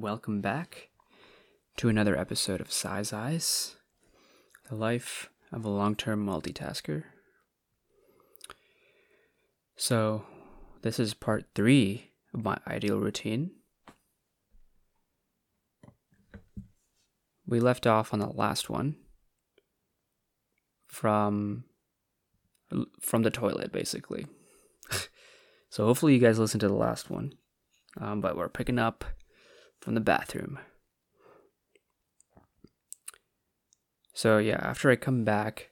welcome back to another episode of Sai's Eyes, the life of a long term multitasker. So, this is part three of my ideal routine. We left off on the last one from from the toilet basically. so hopefully you guys listened to the last one. Um, but we're picking up from the bathroom. So yeah, after I come back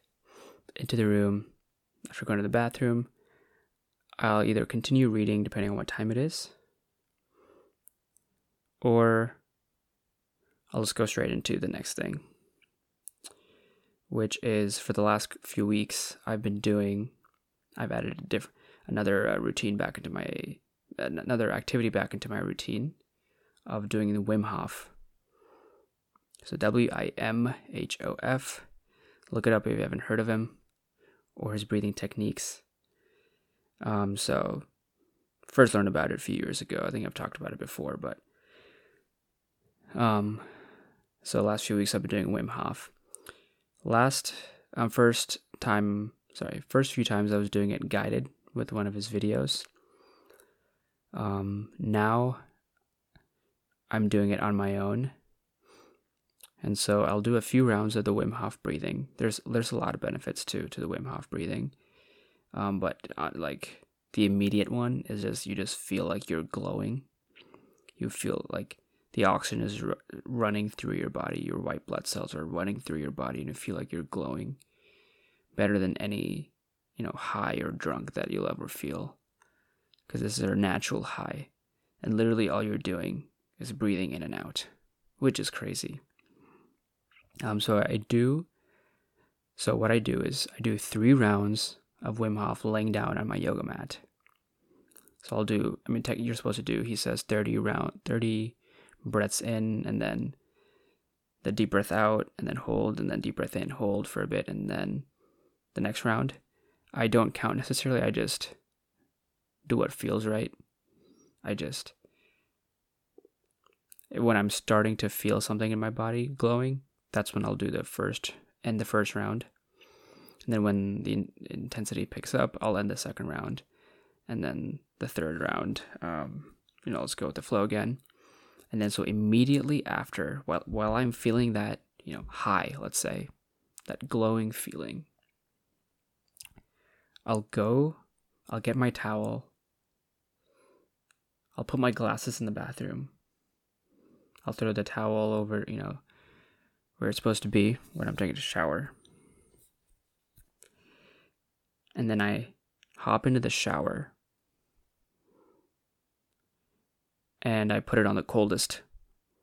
into the room, after going to the bathroom, I'll either continue reading depending on what time it is, or I'll just go straight into the next thing, which is for the last few weeks I've been doing. I've added a diff- another uh, routine back into my another activity back into my routine of doing the Wim Hof. So W I M H O F. Look it up if you haven't heard of him or his breathing techniques. Um, so first learned about it a few years ago. I think I've talked about it before, but um, so last few weeks I've been doing Wim Hof. Last um, first time, sorry, first few times I was doing it guided with one of his videos. Um, now I'm doing it on my own. And so I'll do a few rounds of the Wim Hof breathing. There's there's a lot of benefits too to the Wim Hof breathing, um, but uh, like the immediate one is just you just feel like you're glowing. You feel like the oxygen is r- running through your body. Your white blood cells are running through your body, and you feel like you're glowing better than any you know high or drunk that you'll ever feel because this is a natural high. And literally all you're doing is breathing in and out, which is crazy. Um, so I do. So what I do is I do three rounds of Wim Hof laying down on my yoga mat. So I'll do. I mean, you're supposed to do. He says thirty round, thirty breaths in, and then the deep breath out, and then hold, and then deep breath in, hold for a bit, and then the next round. I don't count necessarily. I just do what feels right. I just when I'm starting to feel something in my body glowing, that's when I'll do the first end the first round. And then when the intensity picks up, I'll end the second round. And then the third round, um, you know, let's go with the flow again. And then so immediately after, while while I'm feeling that, you know, high, let's say, that glowing feeling, I'll go, I'll get my towel, I'll put my glasses in the bathroom. I'll throw the towel over, you know, where it's supposed to be when I'm taking a shower. And then I hop into the shower and I put it on the coldest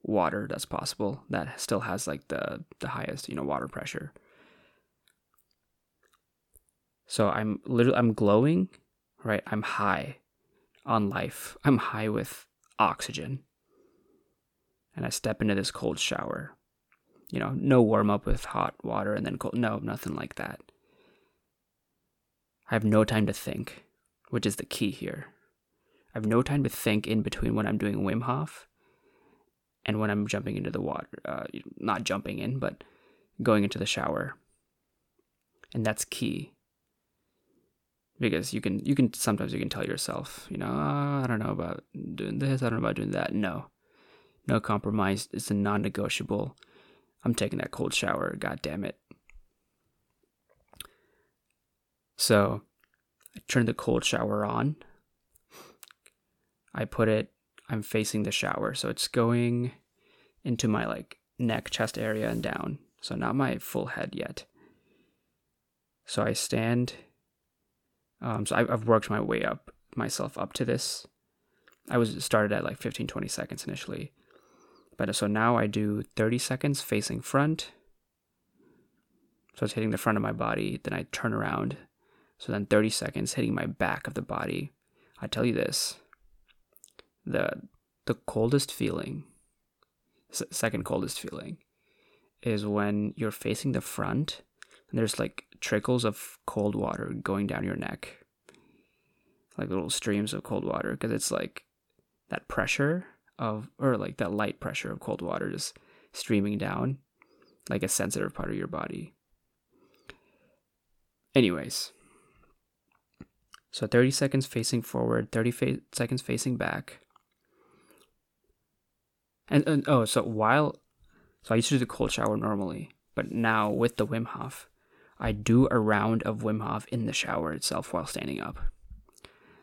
water that's possible that still has like the the highest, you know, water pressure. So I'm literally I'm glowing, right? I'm high on life. I'm high with oxygen. And I step into this cold shower. You know, no warm up with hot water and then cold. No, nothing like that. I have no time to think, which is the key here. I have no time to think in between when I'm doing Wim Hof and when I'm jumping into the water. Uh, not jumping in, but going into the shower. And that's key because you can you can sometimes you can tell yourself you know oh, i don't know about doing this i don't know about doing that no no compromise. It's a non-negotiable. I'm taking that cold shower god damn it so i turn the cold shower on. I put it i'm facing the shower so it's going into my like neck chest area and down. So not my full head yet. So i stand um, so I, I've worked my way up myself up to this. I was started at like 15, 20 seconds initially. But uh, so now I do 30 seconds facing front. So it's hitting the front of my body. Then I turn around. So then 30 seconds hitting my back of the body. I tell you this the the coldest feeling, second coldest feeling, is when you're facing the front and there's like trickles of cold water going down your neck, like little streams of cold water, because it's like that pressure of or like that light pressure of cold water just streaming down like a sensitive part of your body. Anyways, so 30 seconds facing forward, 30 fa- seconds facing back. And, and oh, so while so I used to do the cold shower normally, but now with the Wim Hof, I do a round of Wim Hof in the shower itself while standing up.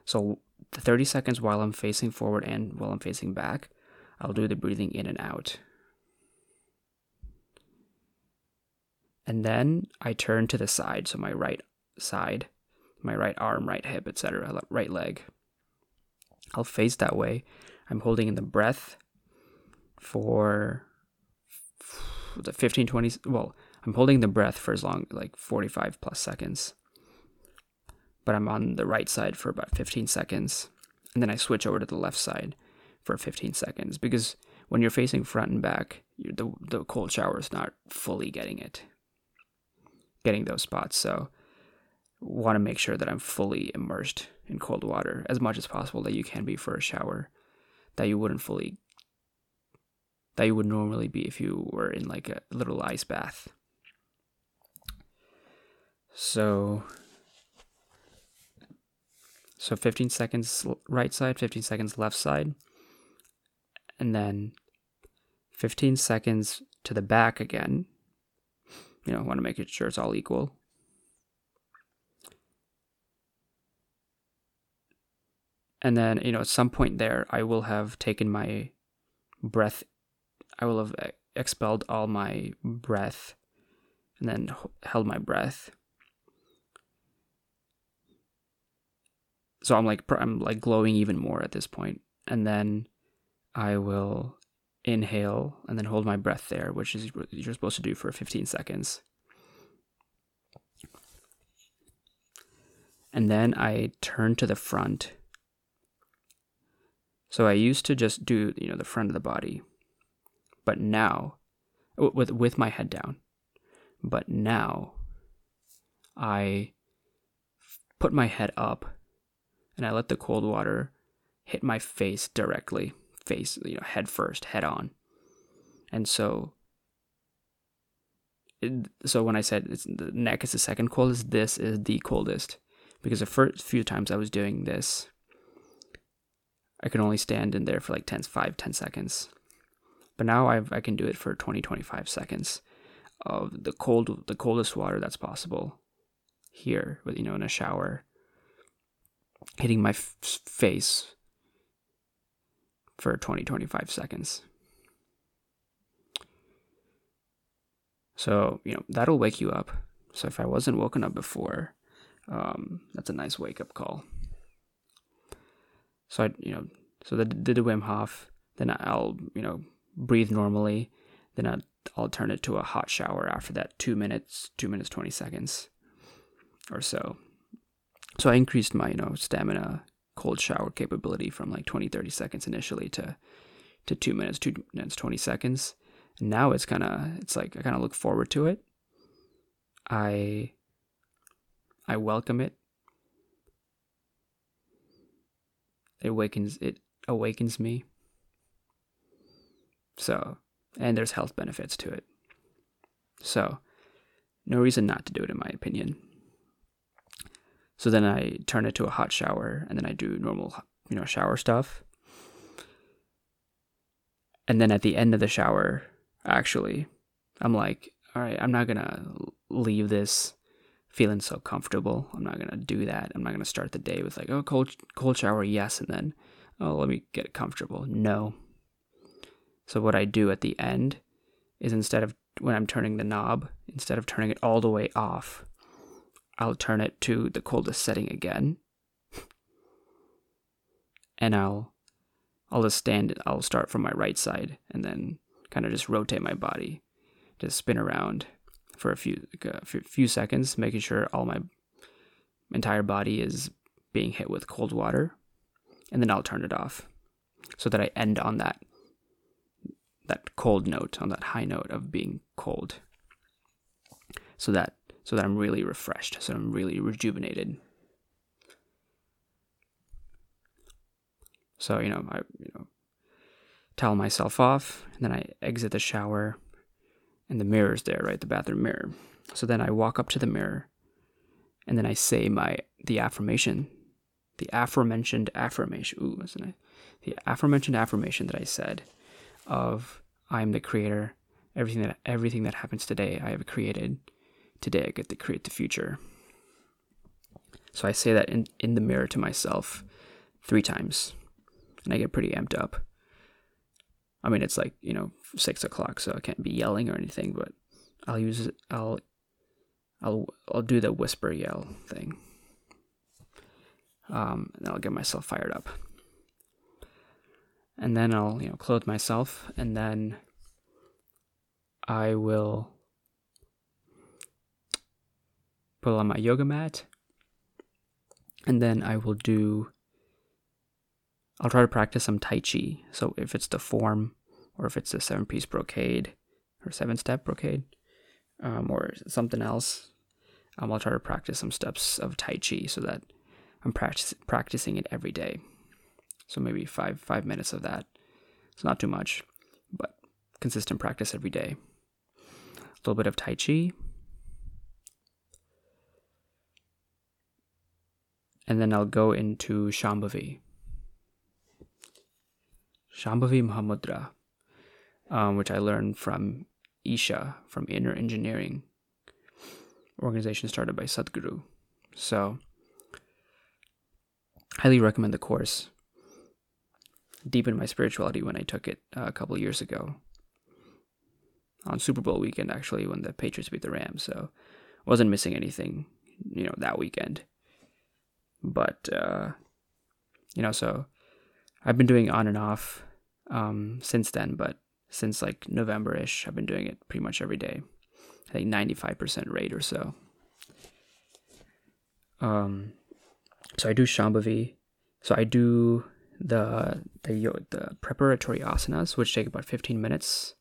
So 30 seconds while I'm facing forward and while I'm facing back, I'll do the breathing in and out. And then I turn to the side, so my right side, my right arm, right hip, etc., right leg. I'll face that way. I'm holding in the breath for the 15 20 well, I'm holding the breath for as long like 45 plus seconds. But I'm on the right side for about 15 seconds. And then I switch over to the left side for 15 seconds because when you're facing front and back, the the cold shower is not fully getting it getting those spots. So want to make sure that I'm fully immersed in cold water as much as possible that you can be for a shower that you wouldn't fully that you would normally be if you were in like a little ice bath. So so 15 seconds right side, 15 seconds left side. And then 15 seconds to the back again you know, I want to make sure it's all equal. And then, you know, at some point there, I will have taken my breath, I will have eh, expelled all my breath and then held my breath. So I'm like, I'm like glowing even more at this point. And then I will inhale and then hold my breath there, which is what you're supposed to do for 15 seconds. And then I turn to the front. So I used to just do, you know, the front of the body. But now with with my head down. But now I put my head up and I let the cold water hit my face directly face, you know, head first, head on. And so, it, so when I said the neck is the second coldest, this is the coldest because the first few times I was doing this, I could only stand in there for like 10, 5, 10 seconds. But now I've, I can do it for 20, 25 seconds of the cold, the coldest water that's possible here, with you know, in a shower, hitting my f- face for 20 25 seconds. So, you know, that'll wake you up. So if I wasn't woken up before, um, that's a nice wake up call. So I, you know, so the did the Wim Hof, then I'll, you know, breathe normally. Then I'll, I'll turn it to a hot shower after that, two minutes, two minutes, 20 seconds or so. So I increased my, you know, stamina cold shower capability from like 20 30 seconds initially to to 2 minutes 2 minutes 20 seconds. And now it's kind of it's like I kind of look forward to it. I I welcome it. It awakens it awakens me. So and there's health benefits to it. So no reason not to do it in my opinion so then I turn it to a hot shower and then I do normal, you know, shower stuff. And then at the end of the shower, actually, I'm like, all right, I'm not going to leave this feeling so comfortable. I'm not going to do that. I'm not going to start the day with like, oh, cold cold shower, yes, and then oh, let me get comfortable. No. So what I do at the end is instead of when I'm turning the knob, instead of turning it all the way off, I'll turn it to the coldest setting again. and I'll I'll just stand I'll start from my right side and then kind of just rotate my body, just spin around for a few a few seconds, making sure all my entire body is being hit with cold water, and then I'll turn it off, so that I end on that that cold note, on that high note of being cold, so that so that I'm really refreshed, so I'm really rejuvenated. So you know, I you know, towel myself off, and then I exit the shower, and the mirror's there, right? The bathroom mirror. So then I walk up to the mirror, and then I say my the affirmation, the aforementioned affirmation. Ooh, wasn't I? The aforementioned affirmation that I said of I am the creator. Everything that everything that happens today, I have created. Today, I get to create the future. So I say that in, in the mirror to myself three times, and I get pretty amped up. I mean, it's like you know six o'clock, so I can't be yelling or anything, but I'll use I'll I'll I'll do the whisper yell thing. Um, and I'll get myself fired up. And then I'll you know clothe myself, and then I will put on my yoga mat, and then I will do. I'll try to practice some Tai Chi. So if it's the form, or if it's a seven piece brocade, or seven step brocade, um, or something else, um, I'll try to practice some steps of Tai Chi so that I'm practicing it every day. So maybe five five minutes of that. It's not too much, but consistent practice every day. A little bit of Tai Chi. And then I'll go into Shambhavi. Shambhavi Mahamudra, um, which I learned from Isha from Inner Engineering, organization started by Sadhguru. So, highly recommend the course. Deepened my spirituality when I took it uh, a couple years ago on Super Bowl weekend, actually, when the Patriots beat the Rams. So, wasn't missing anything, you know, that weekend. But, uh, you know, so I've been doing on and off um, since then, but since like November ish. I've been doing it pretty much every day. I think 95% rate or so. Um, so I do Shambhavi. So I do the the the preparatory asanas, which take about 15 minutes.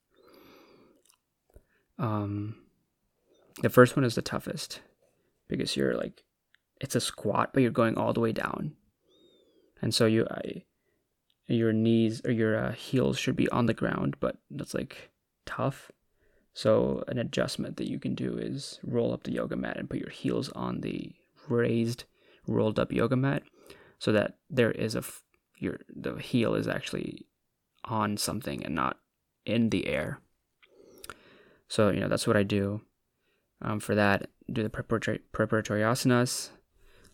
Um, the first one is the toughest because you're like, it's a squat, but you're going all the way down, and so you I your knees or your uh, heels should be on the ground, but that's like tough. So an adjustment that you can do is roll up the yoga mat and put your heels on the raised, rolled up yoga mat, so that there is a f- your the heel is actually on something and not in the air. So you know that's what I do. Um, for that, do the preparatory preparatory asanas,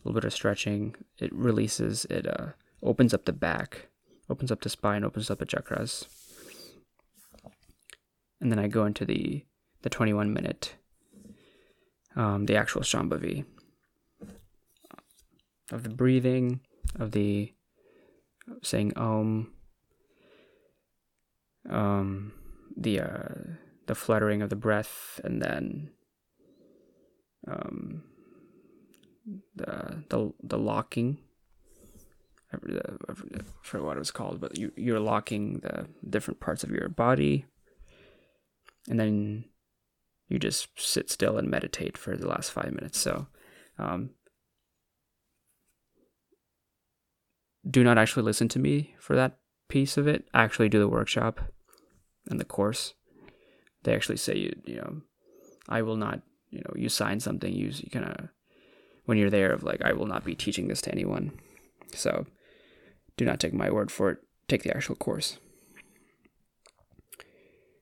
a little bit of stretching. It releases. It uh, opens up the back opens up the spine, opens up the chakras. And then I go into the the 21 minute, um, the actual Shambhavi of the breathing, of the saying Om, um, the uh, the fluttering of the breath, and then um, the the the locking I what it was called, but you you're locking the different parts of your body, and then you just sit still and meditate for the last five minutes. So, um, do not actually listen to me for that piece of it. Actually, do the workshop and the course. They actually say you you know, I will not you know you sign something. You, you kind of when you're there of like I will not be teaching this to anyone. So do not take my word for it. Take the actual course.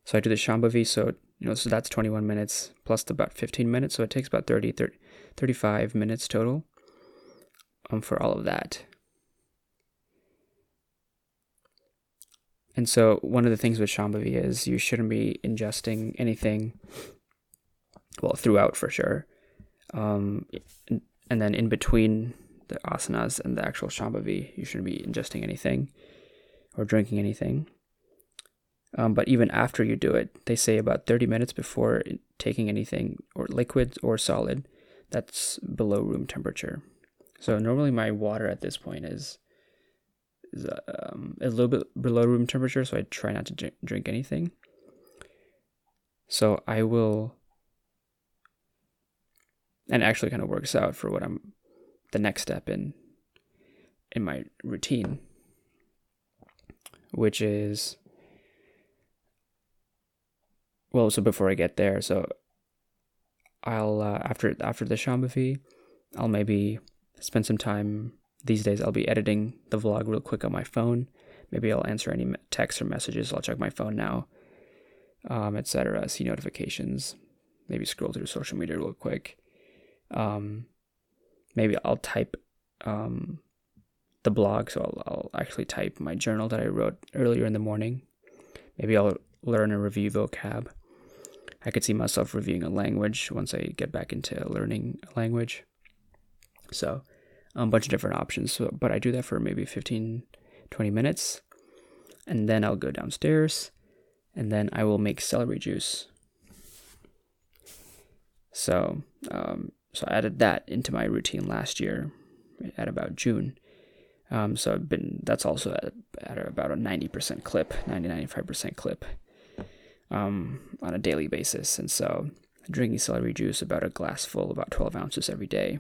So I do the Shambhavi, so you know, so that's 21 minutes plus about 15 minutes, so it takes about 30, 30 35 minutes total um, for all of that. And so one of the things with Shambhavi is you shouldn't be ingesting anything, well, throughout for sure. Um, and then in between the asanas and the actual Shambhavi, you shouldn't be ingesting anything or drinking anything. Um, but even after you do it, they say about 30 minutes before taking anything, or liquid or solid, that's below room temperature. So normally my water at this point is is um, a little bit below room temperature, so I try not to drink anything. So I will, and actually kind of works out for what I'm the next step in in my routine, which is well, so before I get there, so I'll uh, after after the Shambhavi, I'll maybe spend some time. These days, I'll be editing the vlog real quick on my phone. Maybe I'll answer any texts or messages. I'll check my phone now, um, etc. See notifications. Maybe scroll through social media real quick. Um, maybe I'll type um, the blog, so I'll, I'll actually type my journal that I wrote earlier in the morning. Maybe I'll learn and review vocab. I could see myself reviewing a language once I get back into learning a language. So, a bunch of different options. So, but I do that for maybe 15, 20 minutes. And then I'll go downstairs and then I will make celery juice. So, um, so I added that into my routine last year at about June. Um, so I've been that's also at, at about a 90% clip, 90 95% clip um, on a daily basis. And so drinking celery juice about a glass full, about 12 ounces every day.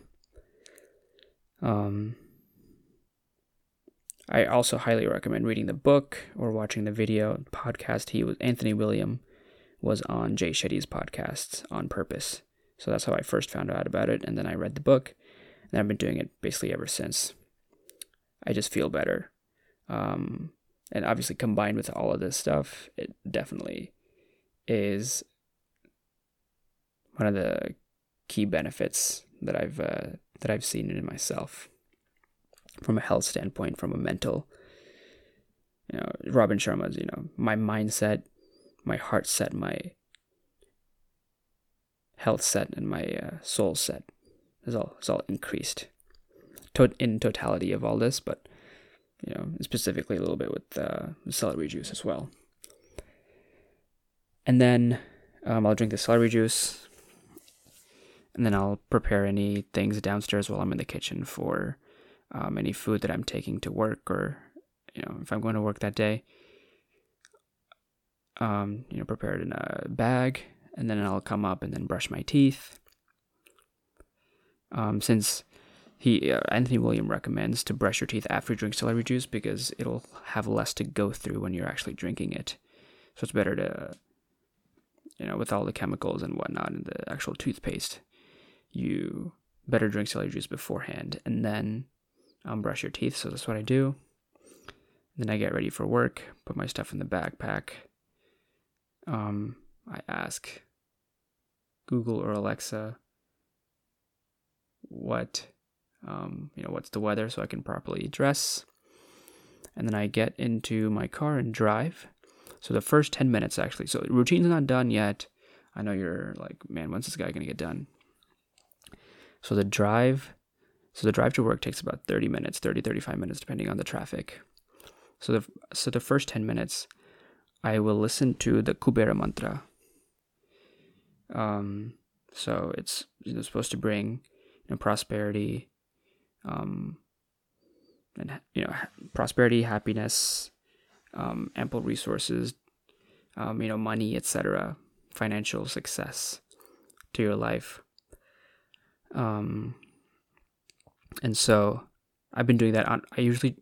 Um, I also highly recommend reading the book or watching the video podcast. He was Anthony William was on Jay Shetty's podcast on purpose. So that's how I first found out about it, and then I read the book, and I've been doing it basically ever since. I just feel better, um, and obviously combined with all of this stuff, it definitely is one of the key benefits that I've uh, that I've seen in myself from a health standpoint, from a mental. You know, Robin Sharma's, you know, my mindset, my heart set, my health set, and my uh, soul set is all is all increased. In totality of all this, but you know, specifically a little bit with uh, celery juice as well. And then um, I'll drink the celery juice, and then I'll prepare any things downstairs while I'm in the kitchen for um, any food that I'm taking to work or you know if I'm going to work that day. Um, you know, prepare it in a bag, and then I'll come up and then brush my teeth. Um, since he uh, Anthony William recommends to brush your teeth after you drink celery juice because it'll have less to go through when you're actually drinking it. So it's better to, you know, with all the chemicals and whatnot in the actual toothpaste, you better drink celery juice beforehand and then um, brush your teeth. So that's what I do. Then I get ready for work, put my stuff in the backpack. Um, I ask Google or Alexa what um, you know what's the weather so I can properly dress. And then I get into my car and drive. So the first 10 minutes actually. So routine's not done yet. I know you're like, man, when's this guy gonna get done? So the drive so the drive to work takes about 30 minutes, 30 35 minutes depending on the traffic. So the so the first 10 minutes I will listen to the Kubera mantra. Um so it's you know, supposed to bring you know, prosperity, um, and you know prosperity, happiness, um, ample resources, um, you know money, etc., financial success to your life. Um, and so I've been doing that. On, I usually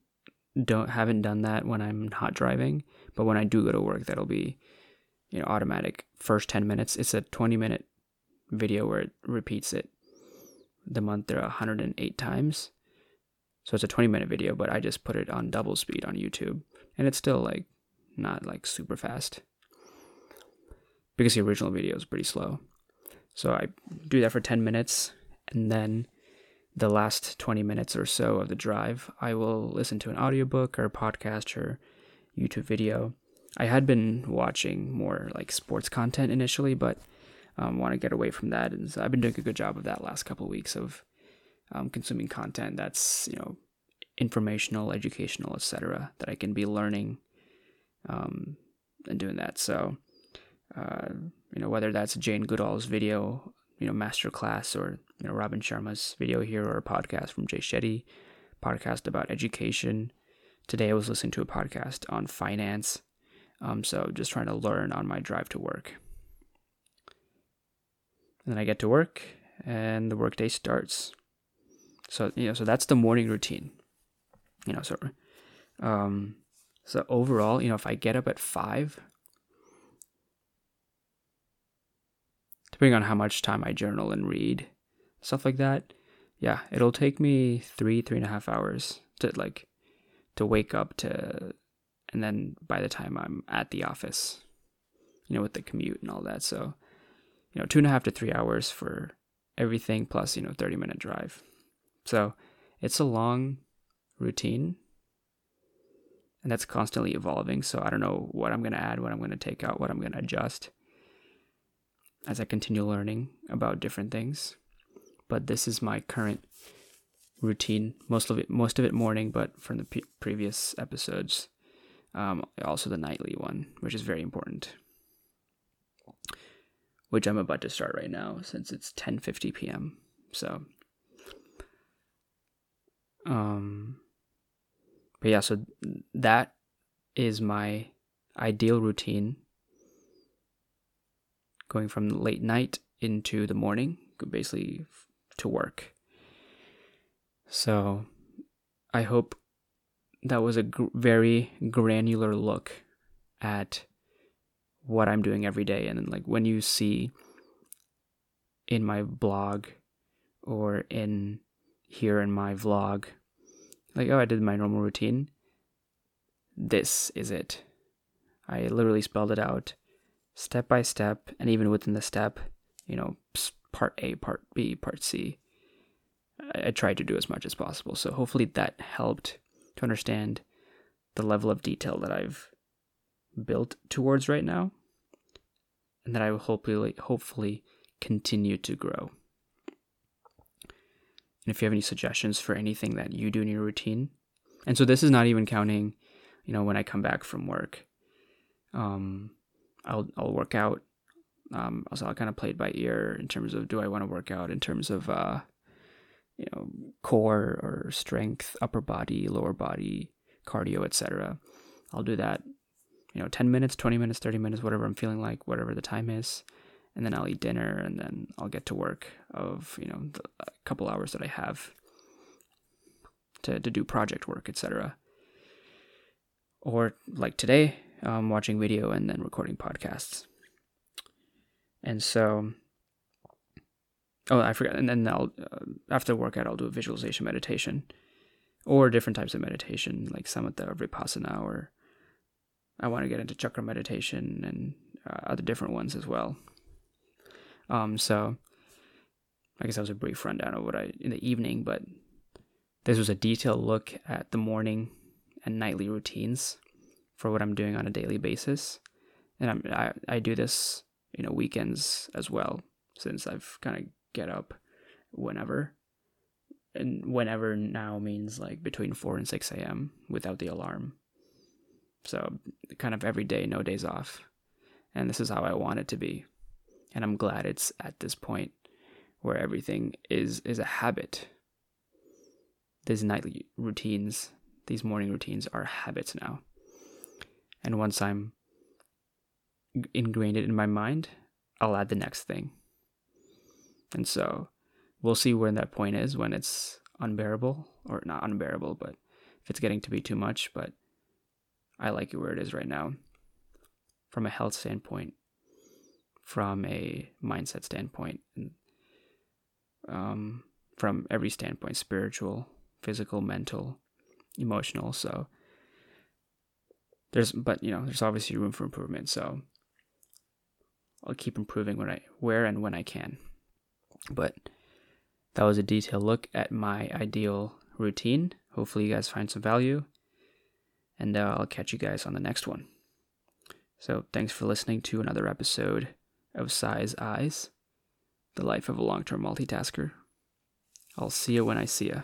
don't haven't done that when I'm not driving, but when I do go to work, that'll be you know automatic. First ten minutes, it's a twenty minute video where it repeats it the month mantra 108 times so it's a 20 minute video, but I just put it on double speed on YouTube. And it's still like not like super fast. Because the original video is pretty slow. So I do that for 10 minutes and then the last 20 minutes or so of the drive, I will listen to an audiobook or podcast or YouTube video. I had been watching more like sports content initially, but um, want to get away from that. And so I've been doing a good job of that last couple of weeks of um, consuming content that's you know informational, educational, etc. That I can be learning um, and doing that. So uh, you know whether that's Jane Goodall's video, you know master class, or you know Robin Sharma's video here, or a podcast from Jay Shetty, podcast about education. Today I was listening to a podcast on finance. Um, so just trying to learn on my drive to work. And then I get to work and the workday starts. So you know, so that's the morning routine. You know, so um so overall, you know, if I get up at five, depending on how much time I journal and read, stuff like that. Yeah, it'll take me three, three and a half hours to like to wake up to, and then by the time I'm at the office, you know, with the commute and all that. So, you know, two and a half to three hours for everything plus, you know, 30 minute drive. So it's a long routine and that's constantly evolving. So I don't know what I'm going to add, what I'm going to take out, what I'm going to adjust as I continue learning about different things. But this is my current routine. Most of it, most of it morning, but from the previous episodes, um, also the nightly one, which is very important. Which I'm about to start right now, since it's 10:50 p.m. So, um, but yeah, so that is my ideal routine going from late night into the morning, basically to work. So I hope that was a gr- very granular look at what I'm doing every day. And then, like, when you see in my blog or in here in my vlog, like, oh, I did my normal routine, this is it. I literally spelled it out step by step, and even within the step, you know, part A, part B, part C. I, I tried to do as much as possible. So hopefully that helped to understand the level of detail that I've built towards right now, and that I will hopefully hopefully continue to grow. And if you have any suggestions for anything that you do in your routine, and so this is not even counting, you know, when I come back from work. Um, I'll I'll work out. Um, also, I'll kind of play it by ear in terms of do I want to work out in terms of uh, you know, core or strength, upper body, lower body, cardio, etc. I'll do that, you know, 10 minutes, 20 minutes, 30 minutes, whatever I'm feeling like, whatever the time is. And then I'll eat dinner and then I'll get to work of, you know, the couple hours that I have to, to do project work, etc. Or like today, um, watching video and then recording podcasts. And so, oh, I forgot. And then I'll uh, after the workout, I'll do a visualization meditation, or different types of meditation, like samatha or vipassana, or I want to get into chakra meditation and uh, other different ones as well. Um, so I guess that was a brief rundown of what I in the evening, but this was a detailed look at the morning and nightly routines for what I'm doing on a daily basis. And I'm, I, I do this, you know, weekends as well, since I've kind of get up whenever. And whenever now means like between 4 and 6 a.m. without the alarm. So kind of every day, no days off. And this is how I want it to be. And I'm glad it's at this point where everything is is a habit. These nightly routines, these morning routines are habits now. And once I'm ingrained it in my mind, I'll add the next thing. And so we'll see when that point is when it's unbearable or not unbearable, but if it's getting to be too much, but I like it where it is right now from a health standpoint, from a mindset standpoint, and um, from every standpoint spiritual, physical, mental, emotional. So there's but you know there's obviously room for improvement so i'll keep improving when i where and when i can but that was a detailed look at my ideal routine. Hopefully you guys find some value and uh, i'll catch you guys on the next one. So thanks for listening to another episode of Sai's Eyes the life of a long-term multitasker. I'll see you when i see you